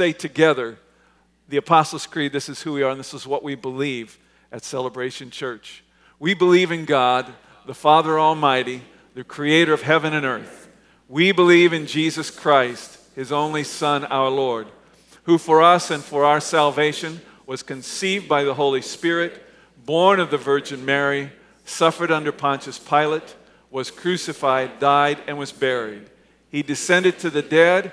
say together the Apostles' Creed this is who we are, and this is what we believe at Celebration Church. We believe in God, the Father Almighty, the creator of heaven and earth. We believe in Jesus Christ, his only Son, our Lord, who for us and for our salvation was conceived by the Holy Spirit, born of the Virgin Mary, suffered under Pontius Pilate, was crucified, died, and was buried. He descended to the dead,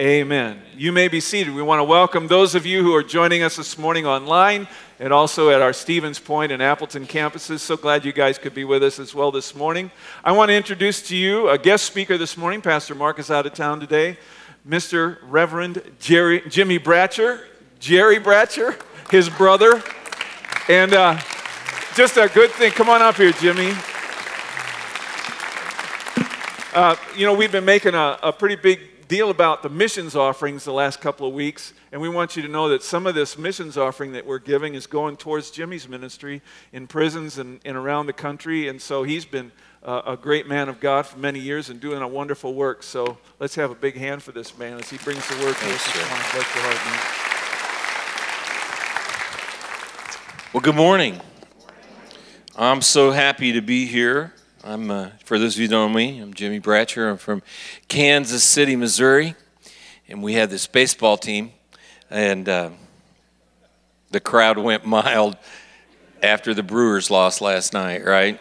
Amen. You may be seated. We want to welcome those of you who are joining us this morning online and also at our Stevens Point and Appleton campuses. So glad you guys could be with us as well this morning. I want to introduce to you a guest speaker this morning. Pastor Mark is out of town today. Mr. Reverend Jerry, Jimmy Bratcher, Jerry Bratcher, his brother. And uh, just a good thing. Come on up here, Jimmy. Uh, you know, we've been making a, a pretty big deal about the missions offerings the last couple of weeks, and we want you to know that some of this missions offering that we're giving is going towards Jimmy's ministry in prisons and, and around the country. And so he's been uh, a great man of God for many years and doing a wonderful work. So let's have a big hand for this man as he brings the word to us this morning. Bless your heart. Well, good morning. I'm so happy to be here. I'm, uh, for those of you who don't know me, I'm Jimmy Bratcher. I'm from Kansas City, Missouri, and we had this baseball team, and uh, the crowd went mild after the Brewers lost last night, right?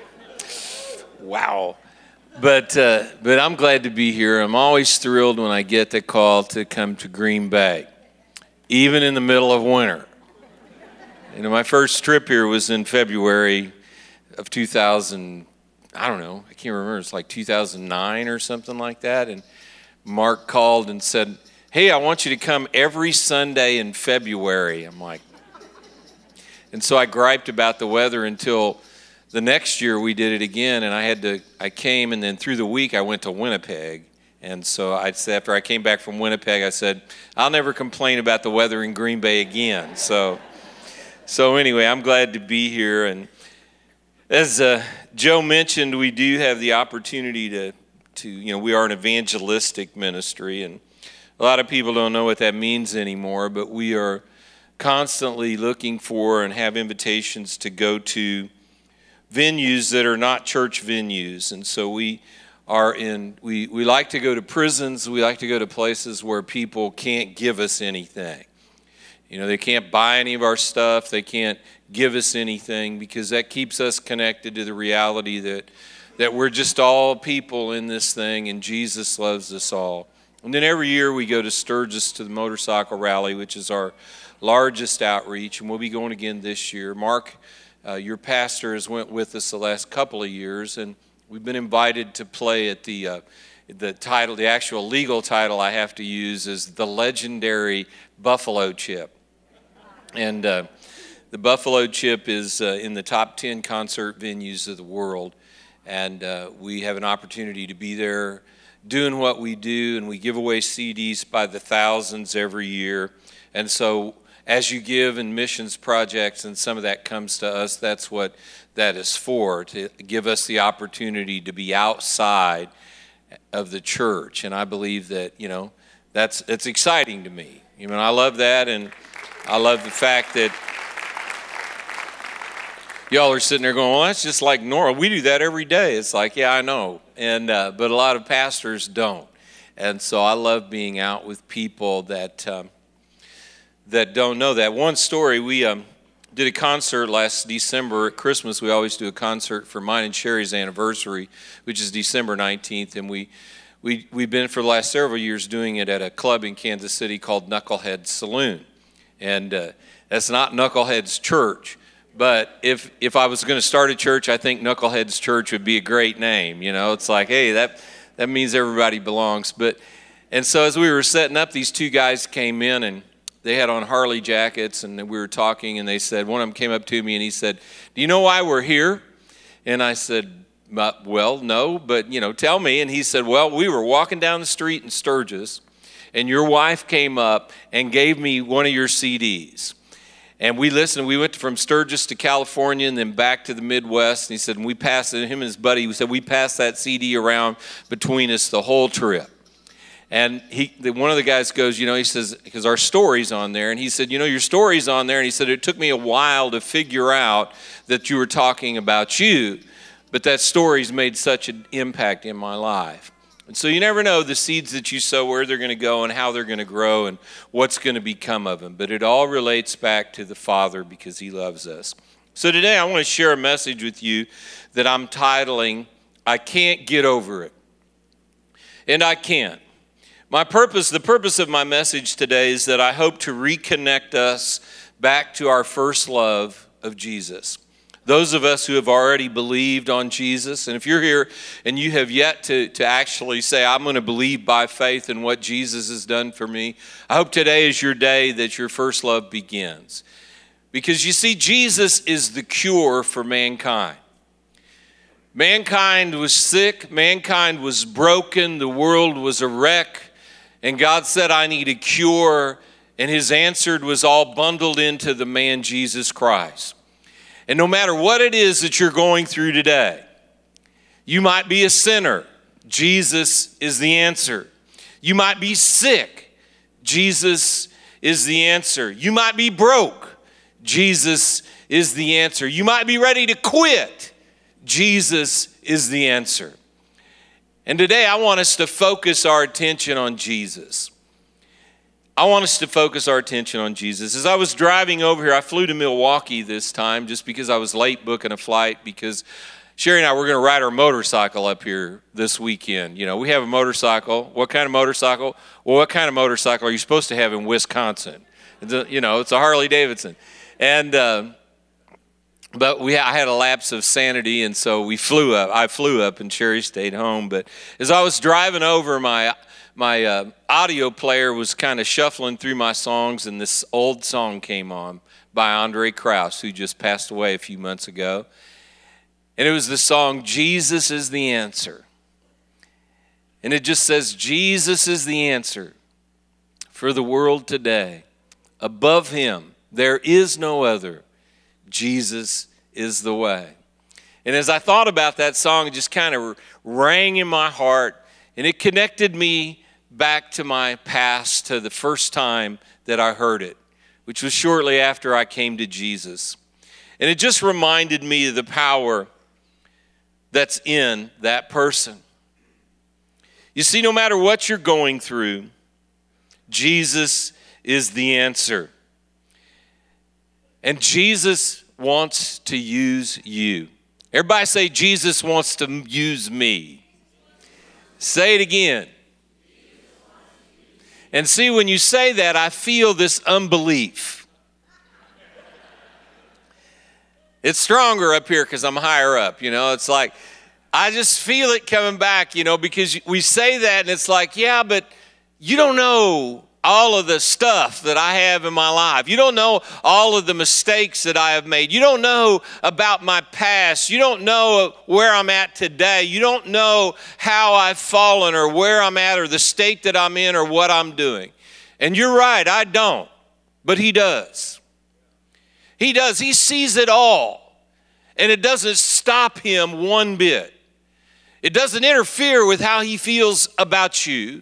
Wow. But, uh, but I'm glad to be here. I'm always thrilled when I get the call to come to Green Bay, even in the middle of winter. You know, my first trip here was in February of 2000. I don't know, I can't remember, it's like 2009 or something like that. And Mark called and said, Hey, I want you to come every Sunday in February. I'm like, and so I griped about the weather until the next year we did it again. And I had to, I came and then through the week I went to Winnipeg. And so I said, after I came back from Winnipeg, I said, I'll never complain about the weather in Green Bay again. So, so anyway, I'm glad to be here. And as uh, Joe mentioned, we do have the opportunity to, to, you know, we are an evangelistic ministry, and a lot of people don't know what that means anymore, but we are constantly looking for and have invitations to go to venues that are not church venues. And so we are in, we, we like to go to prisons, we like to go to places where people can't give us anything. You know, they can't buy any of our stuff, they can't give us anything because that keeps us connected to the reality that, that we're just all people in this thing and Jesus loves us all. And then every year we go to Sturgis to the motorcycle rally, which is our largest outreach, and we'll be going again this year. Mark, uh, your pastor, has went with us the last couple of years, and we've been invited to play at the uh, the title, the actual legal title I have to use is the legendary Buffalo Chip, and. Uh, the Buffalo Chip is uh, in the top 10 concert venues of the world, and uh, we have an opportunity to be there doing what we do, and we give away CDs by the thousands every year. And so, as you give in missions projects, and some of that comes to us, that's what that is for to give us the opportunity to be outside of the church. And I believe that, you know, that's it's exciting to me. You know, I love that, and I love the fact that y'all are sitting there going, well, that's just like Nora. We do that every day. It's like, yeah, I know. And, uh, but a lot of pastors don't. And so I love being out with people that, um, that don't know that. One story, we um, did a concert last December at Christmas. We always do a concert for mine and Sherry's anniversary, which is December 19th. And we, we, we've been for the last several years doing it at a club in Kansas City called Knucklehead Saloon. And uh, that's not Knucklehead's church but if if I was going to start a church, I think Knuckleheads Church would be a great name. You know, it's like, hey, that that means everybody belongs. But and so as we were setting up, these two guys came in and they had on Harley jackets, and we were talking, and they said one of them came up to me and he said, "Do you know why we're here?" And I said, Uh, well, no, but you know, tell me. And he said, Well, we were walking down the street in Sturgis, and your wife came up and gave me one of your CDs. And we listened. We went from Sturgis to California and then back to the Midwest. And he said, and we passed it, him and his buddy, he said, we passed that CD around between us the whole trip. And he, the, one of the guys goes, you know, he says, because our story's on there. And he said, you know, your story's on there. And he said, it took me a while to figure out that you were talking about you, but that story's made such an impact in my life. And so you never know the seeds that you sow, where they're going to go and how they're going to grow and what's going to become of them. But it all relates back to the Father because He loves us. So today I want to share a message with you that I'm titling, I Can't Get Over It. And I can't. My purpose, the purpose of my message today is that I hope to reconnect us back to our first love of Jesus those of us who have already believed on Jesus, and if you're here and you have yet to, to actually say, I'm going to believe by faith in what Jesus has done for me, I hope today is your day that your first love begins. Because you see, Jesus is the cure for mankind. Mankind was sick, mankind was broken, the world was a wreck, and God said, I need a cure. And his answer was all bundled into the man Jesus Christ. And no matter what it is that you're going through today, you might be a sinner. Jesus is the answer. You might be sick. Jesus is the answer. You might be broke. Jesus is the answer. You might be ready to quit. Jesus is the answer. And today I want us to focus our attention on Jesus. I want us to focus our attention on Jesus. As I was driving over here, I flew to Milwaukee this time just because I was late booking a flight because Sherry and I were going to ride our motorcycle up here this weekend. You know, we have a motorcycle. What kind of motorcycle? Well, what kind of motorcycle are you supposed to have in Wisconsin? A, you know, it's a Harley Davidson. And, uh, but we, I had a lapse of sanity, and so we flew up. I flew up, and Sherry stayed home. But as I was driving over, my my uh, audio player was kind of shuffling through my songs, and this old song came on by Andraé Crouch, who just passed away a few months ago. And it was the song, Jesus is the Answer. And it just says, Jesus is the answer for the world today. Above him, there is no other. Jesus is the way. And as I thought about that song, it just kind of rang in my heart, and it connected me back to my past to the first time that I heard it, which was shortly after I came to Jesus. And it just reminded me of the power that's in that person. You see, no matter what you're going through, Jesus is the answer. And Jesus wants to use you. Everybody say, Jesus wants to use me. Say it again. And see, when you say that, I feel this unbelief. It's stronger up here because I'm higher up, you know. It's like, I just feel it coming back, you know, because we say that and it's like, yeah, but you don't know all of the stuff that I have in my life. You don't know all of the mistakes that I have made. You don't know about my past. You don't know where I'm at today. You don't know how I've fallen or where I'm at or the state that I'm in or what I'm doing. And you're right, I don't. But He does. He does. He sees it all. And it doesn't stop Him one bit. It doesn't interfere with how He feels about you.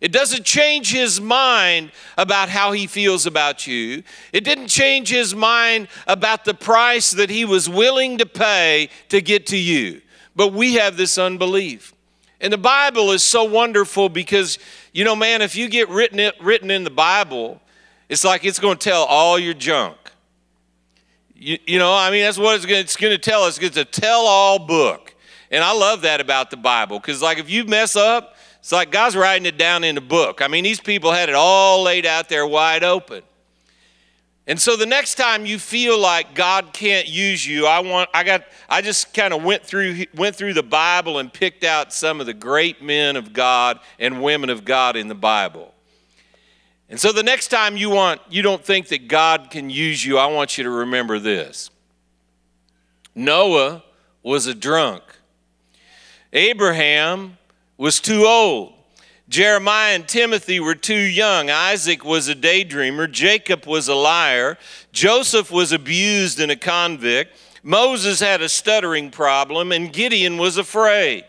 It doesn't change his mind about how he feels about you. It didn't change his mind about the price that he was willing to pay to get to you. But we have this unbelief. And the Bible is so wonderful because, you know, man, if you get written, it, written in the Bible, it's like it's going to tell all your junk. You, you know, I mean, that's what it's going, it's going to tell us. It's a tell all book. And I love that about the Bible because, like, if you mess up, it's like God's writing it down in the book. I mean, these people had it all laid out there wide open. And so the next time you feel like God can't use you, I want I got I just kind of went through went through the Bible and picked out some of the great men of God and women of God in the Bible. And so the next time you want you don't think that God can use you, I want you to remember this. Noah was a drunk. Abraham was too old. Jeremiah and Timothy were too young. Isaac was a daydreamer. Jacob was a liar. Joseph was abused and a convict. Moses had a stuttering problem, and Gideon was afraid.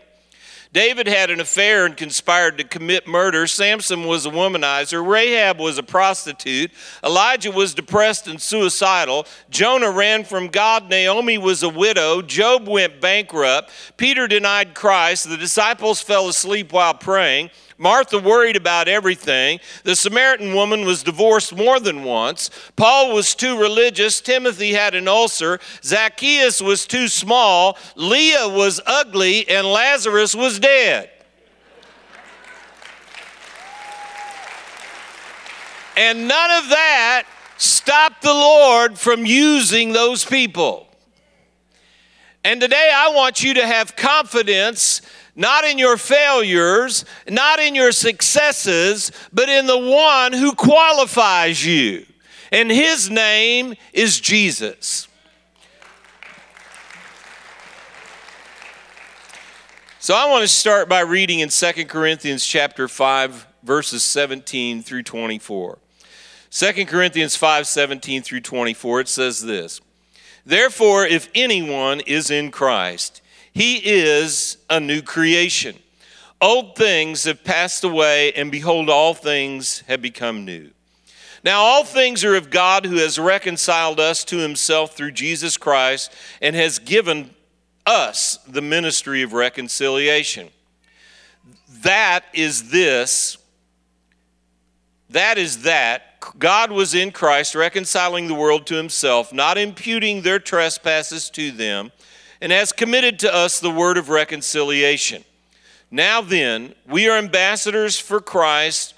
David had an affair and conspired to commit murder. Samson was a womanizer. Rahab was a prostitute. Elijah was depressed and suicidal. Jonah ran from God. Naomi was a widow. Job went bankrupt. Peter denied Christ. The disciples fell asleep while praying. Martha worried about everything. The Samaritan woman was divorced more than once. Paul was too religious. Timothy had an ulcer. Zacchaeus was too small. Leah was ugly. And Lazarus was dead. And none of that stopped the Lord from using those people. And today I want you to have confidence not in your failures, not in your successes, but in the one who qualifies you. And his name is Jesus. So I want to start by reading in 2 Corinthians chapter 5 verses 17 through 24. 2 Corinthians 5 17 through 24 it says this. Therefore if anyone is in Christ, he is a new creation. Old things have passed away, and behold, all things have become new. Now, all things are of God who has reconciled us to himself through Jesus Christ and has given us the ministry of reconciliation. That is this, that is that God was in Christ reconciling the world to himself, not imputing their trespasses to them and has committed to us the word of reconciliation. Now then, we are ambassadors for Christ,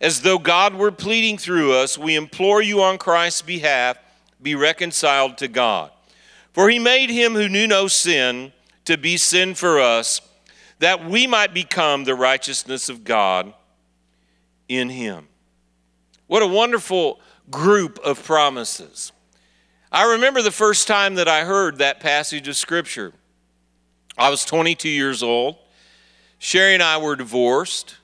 as though God were pleading through us. We implore you on Christ's behalf, be reconciled to God. For he made him who knew no sin to be sin for us, that we might become the righteousness of God in him. What a wonderful group of promises. I remember the first time that I heard that passage of Scripture. I was 22 years old. Sherry and I were divorced.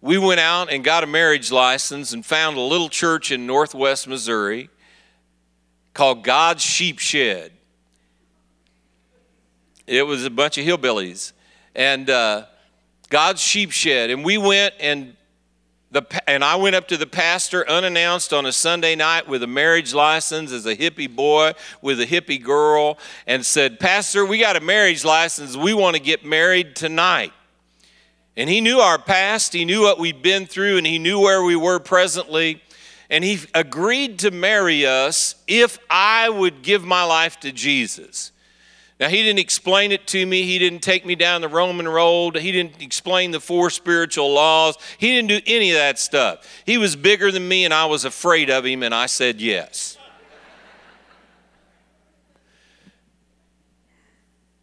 We went out and got a marriage license and found a little church in northwest Missouri called God's Sheep Shed. It was a bunch of hillbillies. And uh, God's Sheep Shed. And we went and the, and I went up to the pastor unannounced on a Sunday night with a marriage license as a hippie boy with a hippie girl and said, Pastor, we got a marriage license. We want to get married tonight. And he knew our past, he knew what we'd been through, and he knew where we were presently. And he agreed to marry us if I would give my life to Jesus. Now, he didn't explain it to me. He didn't take me down the Roman road. He didn't explain the four spiritual laws. He didn't do any of that stuff. He was bigger than me, and I was afraid of him, and I said yes.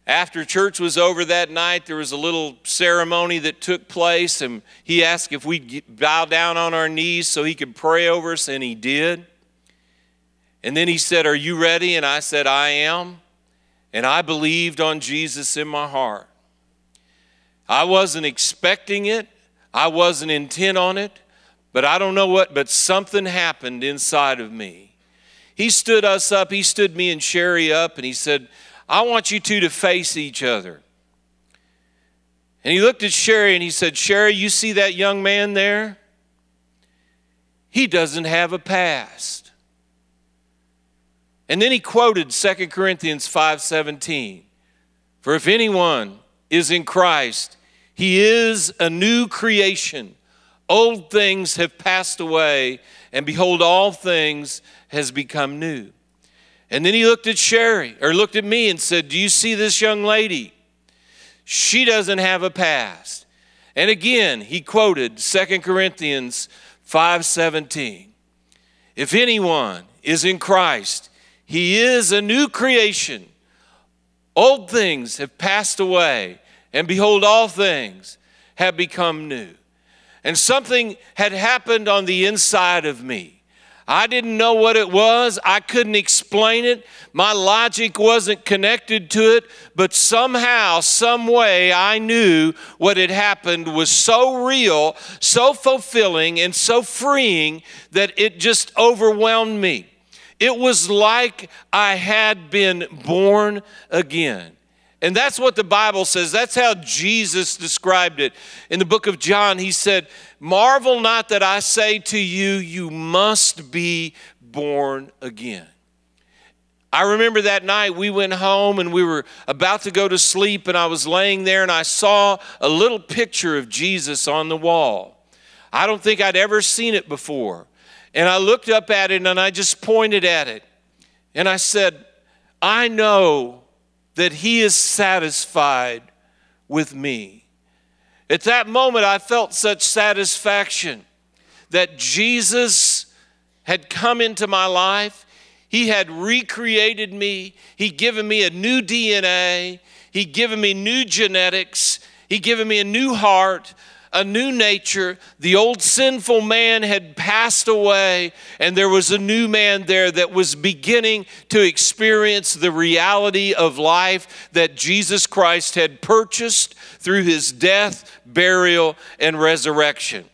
After church was over that night, there was a little ceremony that took place, and he asked if we'd bow down on our knees so he could pray over us, and he did. And then he said, Are you ready? And I said, I am and I believed on Jesus in my heart. I wasn't expecting it, I wasn't intent on it, but I don't know what, but something happened inside of me. He stood us up, he stood me and Sherry up, and he said, I want you two to face each other. And he looked at Sherry and he said, Sherry, you see that young man there? He doesn't have a past. And then he quoted 2 Corinthians 5:17. For if anyone is in Christ, he is a new creation. Old things have passed away, and behold, all things has become new. And then he looked at Sherry, or looked at me and said, Do you see this young lady? She doesn't have a past. And again, he quoted 2 Corinthians 5:17. If anyone is in Christ, he is a new creation. Old things have passed away, and behold, all things have become new. And something had happened on the inside of me. I didn't know what it was. I couldn't explain it. My logic wasn't connected to it, but somehow, some way, I knew what had happened was so real, so fulfilling, and so freeing that it just overwhelmed me. It was like I had been born again. And that's what the Bible says. That's how Jesus described it. In the book of John, he said, Marvel not that I say to you, you must be born again. I remember that night we went home and we were about to go to sleep, and I was laying there and I saw a little picture of Jesus on the wall. I don't think I'd ever seen it before. And I looked up at it and I just pointed at it. And I said, I know that He is satisfied with me. At that moment, I felt such satisfaction that Jesus had come into my life. He had recreated me. He'd given me a new DNA. He'd given me new genetics. He'd given me a new heart, a new nature. The old sinful man had passed away, and there was a new man there that was beginning to experience the reality of life that Jesus Christ had purchased through his death, burial, and resurrection.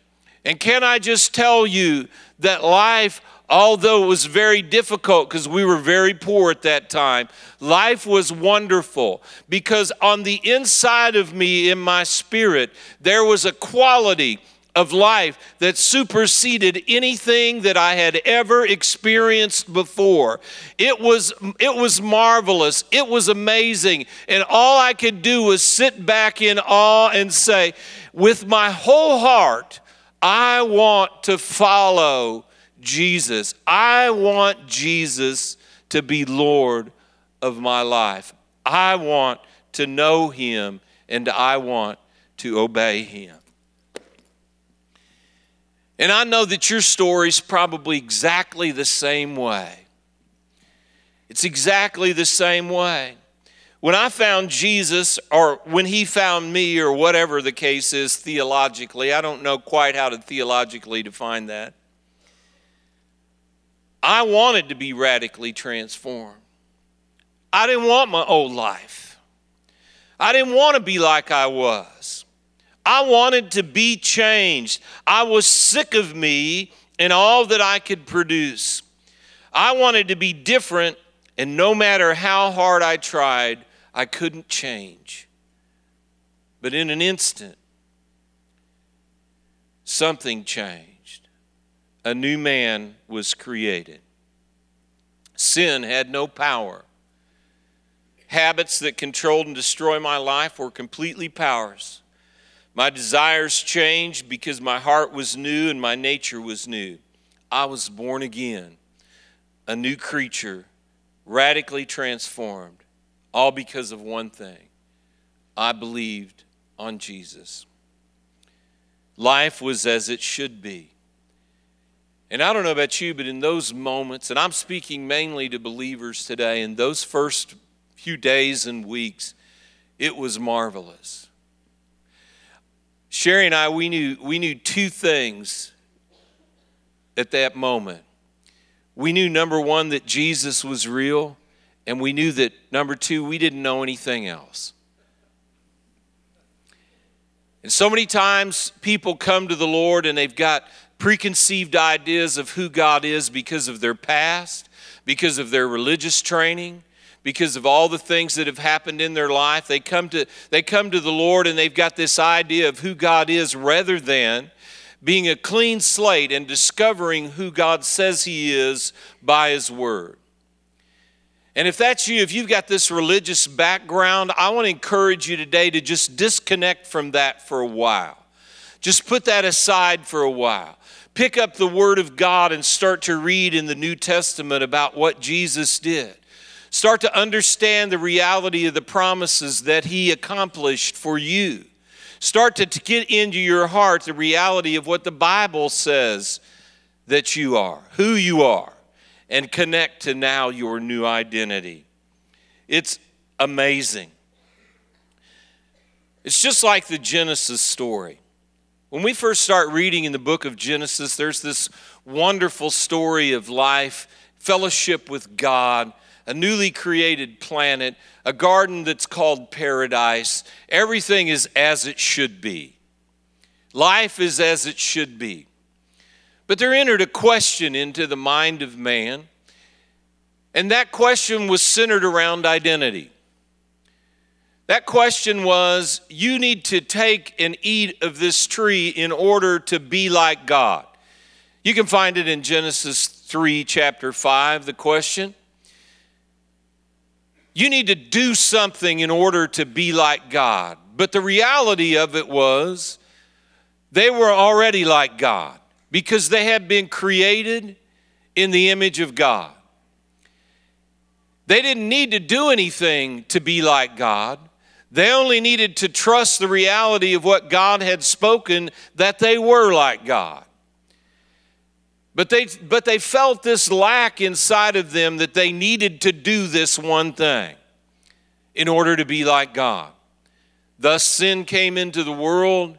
And can I just tell you that life although it was very difficult because we were very poor at that time, life was wonderful because on the inside of me, in my spirit, there was a quality of life that superseded anything that I had ever experienced before. It was it was marvelous. It was amazing. And all I could do was sit back in awe and say, with my whole heart, I want to follow Jesus. I want Jesus to be Lord of my life. I want to know him and I want to obey him. And I know that your story is probably exactly the same way. It's exactly the same way. When I found Jesus, or when he found me, or whatever the case is theologically, I don't know quite how to theologically define that. I wanted to be radically transformed. I didn't want my old life. I didn't want to be like I was. I wanted to be changed. I was sick of me and all that I could produce. I wanted to be different, and no matter how hard I tried, I couldn't change. But in an instant, something changed a new man was created. Sin had no power. Habits that controlled and destroy my life were completely powerless. My desires changed because my heart was new and my nature was new. I was born again, a new creature, radically transformed, all because of one thing I believed on Jesus. Life was as it should be. And I don't know about you, but in those moments, and I'm speaking mainly to believers today, in those first few days and weeks, it was marvelous. Sherry and I, we knew, we knew two things at that moment. We knew, number one, that Jesus was real, and we knew that, number two, we didn't know anything else. And so many times people come to the Lord and they've got preconceived ideas of who God is because of their past, because of their religious training, because of all the things that have happened in their life. They come to, they come to the Lord and they've got this idea of who God is rather than being a clean slate and discovering who God says He is by His Word. And if that's you, if you've got this religious background, I want to encourage you today to just disconnect from that for a while. Just put that aside for a while pick up the Word of God and start to read in the New Testament about what Jesus did. Start to understand the reality of the promises that He accomplished for you. Start to, get into your heart the reality of what the Bible says that you are, who you are, and connect to now your new identity. It's amazing. It's just like the Genesis story. When we first start reading in the book of Genesis, there's this wonderful story of life, fellowship with God, a newly created planet, a garden that's called paradise. Everything is as it should be. Life is as it should be. But there entered a question into the mind of man, and that question was centered around identity. That question was you need to take and eat of this tree in order to be like God. You can find it in Genesis 3, chapter 5, the question. You need to do something in order to be like God. But the reality of it was they were already like God because they had been created in the image of God. They didn't need to do anything to be like God. They only needed to trust the reality of what God had spoken that they were like God. But they, but they felt this lack inside of them that they needed to do this one thing in order to be like God. Thus, sin came into the world,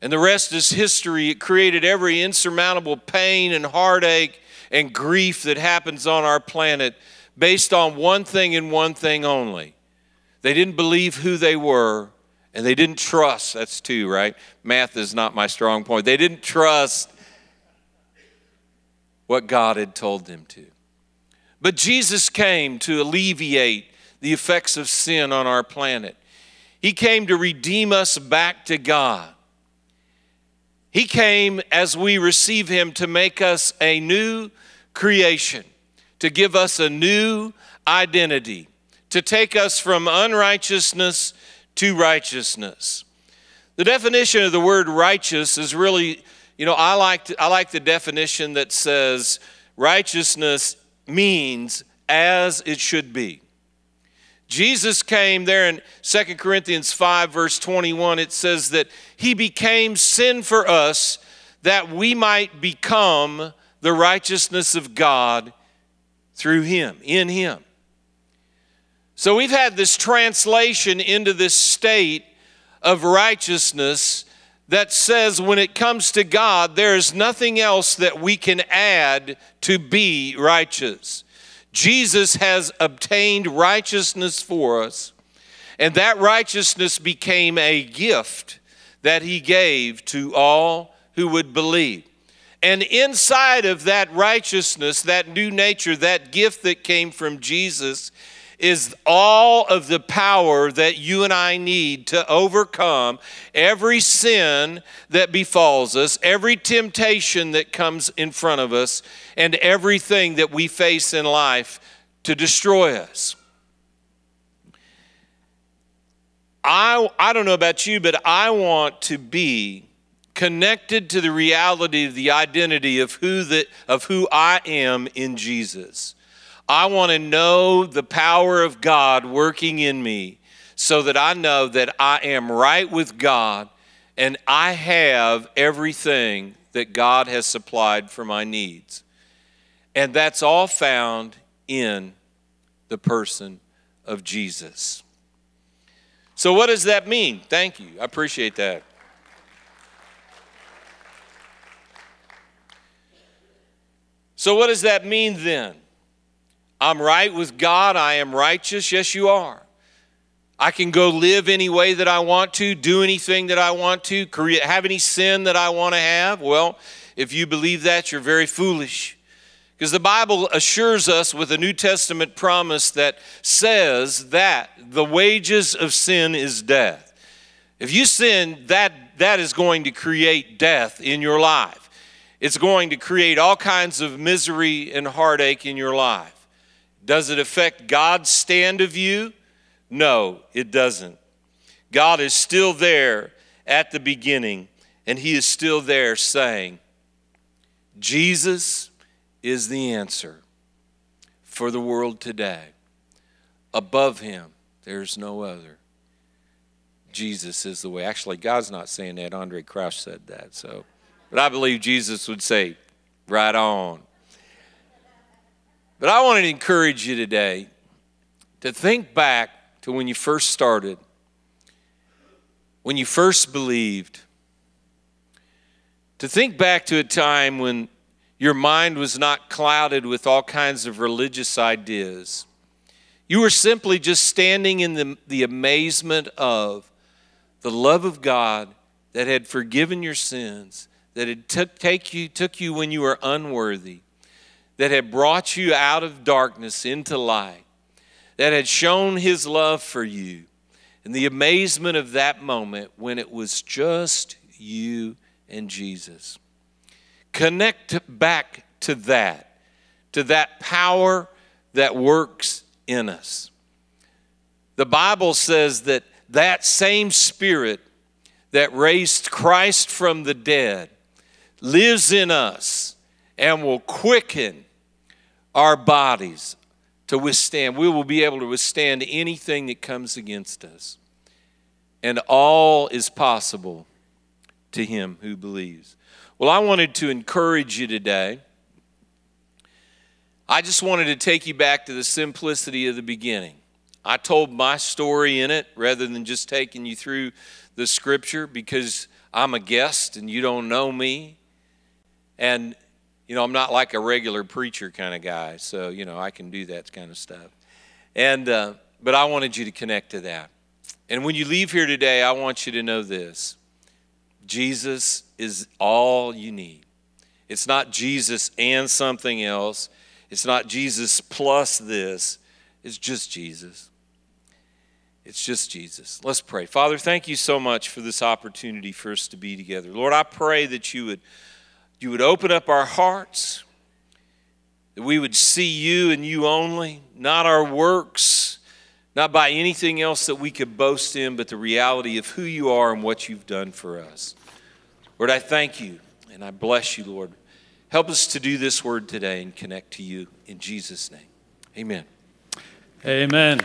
and the rest is history. It created every insurmountable pain and heartache and grief that happens on our planet based on one thing and one thing only they didn't believe who they were, and they didn't trust. That's two, right? Math is not my strong point. They didn't trust what God had told them to. But Jesus came to alleviate the effects of sin on our planet. He came to redeem us back to God. He came as we receive Him to make us a new creation, to give us a new identity to take us from unrighteousness to righteousness. The definition of the word righteous is really, you know, I like, to, I like the definition that says righteousness means as it should be. Jesus came there in 2 Corinthians 5, verse 21. It says that he became sin for us that we might become the righteousness of God through him, in him. So we've had this translation into this state of righteousness that says when it comes to God, there is nothing else that we can add to be righteous. Jesus has obtained righteousness for us, and that righteousness became a gift that he gave to all who would believe. And inside of that righteousness, that new nature, that gift that came from Jesus, is all of the power that you and I need to overcome every sin that befalls us, every temptation that comes in front of us, and everything that we face in life to destroy us. I, I don't know about you, but I want to be connected to the reality of the identity of who, the, of who I am in Jesus. I want to know the power of God working in me so that I know that I am right with God and I have everything that God has supplied for my needs. And that's all found in the person of Jesus. So, what does that mean? Thank you. I appreciate that. So, what does that mean then? I'm right with God. I am righteous. Yes, you are. I can go live any way that I want to, do anything that I want to, create, have any sin that I want to have. Well, if you believe that, you're very foolish. Because the Bible assures us with a New Testament promise that says that the wages of sin is death. If you sin, that, that is going to create death in your life. It's going to create all kinds of misery and heartache in your life. Does it affect God's stand of you? No, it doesn't. God is still there at the beginning, and He is still there saying, Jesus is the answer for the world today. Above Him, there's no other. Jesus is the way. Actually, God's not saying that. Andraé Crouch said that. So, but I believe Jesus would say, right on. But I want to encourage you today to think back to when you first started, when you first believed, to think back to a time when your mind was not clouded with all kinds of religious ideas. You were simply just standing in the, the amazement of the love of God that had forgiven your sins, that had took, take you, took you when you were unworthy, that had brought you out of darkness into light, that had shown his love for you, and the amazement of that moment when it was just you and Jesus. Connect back to that, to that power that works in us. The Bible says that that same Spirit that raised Christ from the dead lives in us and will quicken our bodies to withstand. We will be able to withstand anything that comes against us. And all is possible to him who believes. Well, I wanted to encourage you today. I just wanted to take you back to the simplicity of the beginning. I told my story in it rather than just taking you through the scripture because I'm a guest and you don't know me. And, you know, I'm not like a regular preacher kind of guy, so, you know, I can do that kind of stuff. And, uh, but I wanted you to connect to that. And when you leave here today, I want you to know this Jesus is all you need. It's not Jesus and something else. It's not Jesus plus this. It's just Jesus. It's just Jesus. Let's pray. Father, thank you so much for this opportunity for us to be together. Lord, I pray that you would you would open up our hearts, that we would see you and you only, not our works, not by anything else that we could boast in, but the reality of who you are and what you've done for us. Lord, I thank you and I bless you, Lord. Help us to do this word today and connect to you in Jesus' name. Amen. Amen.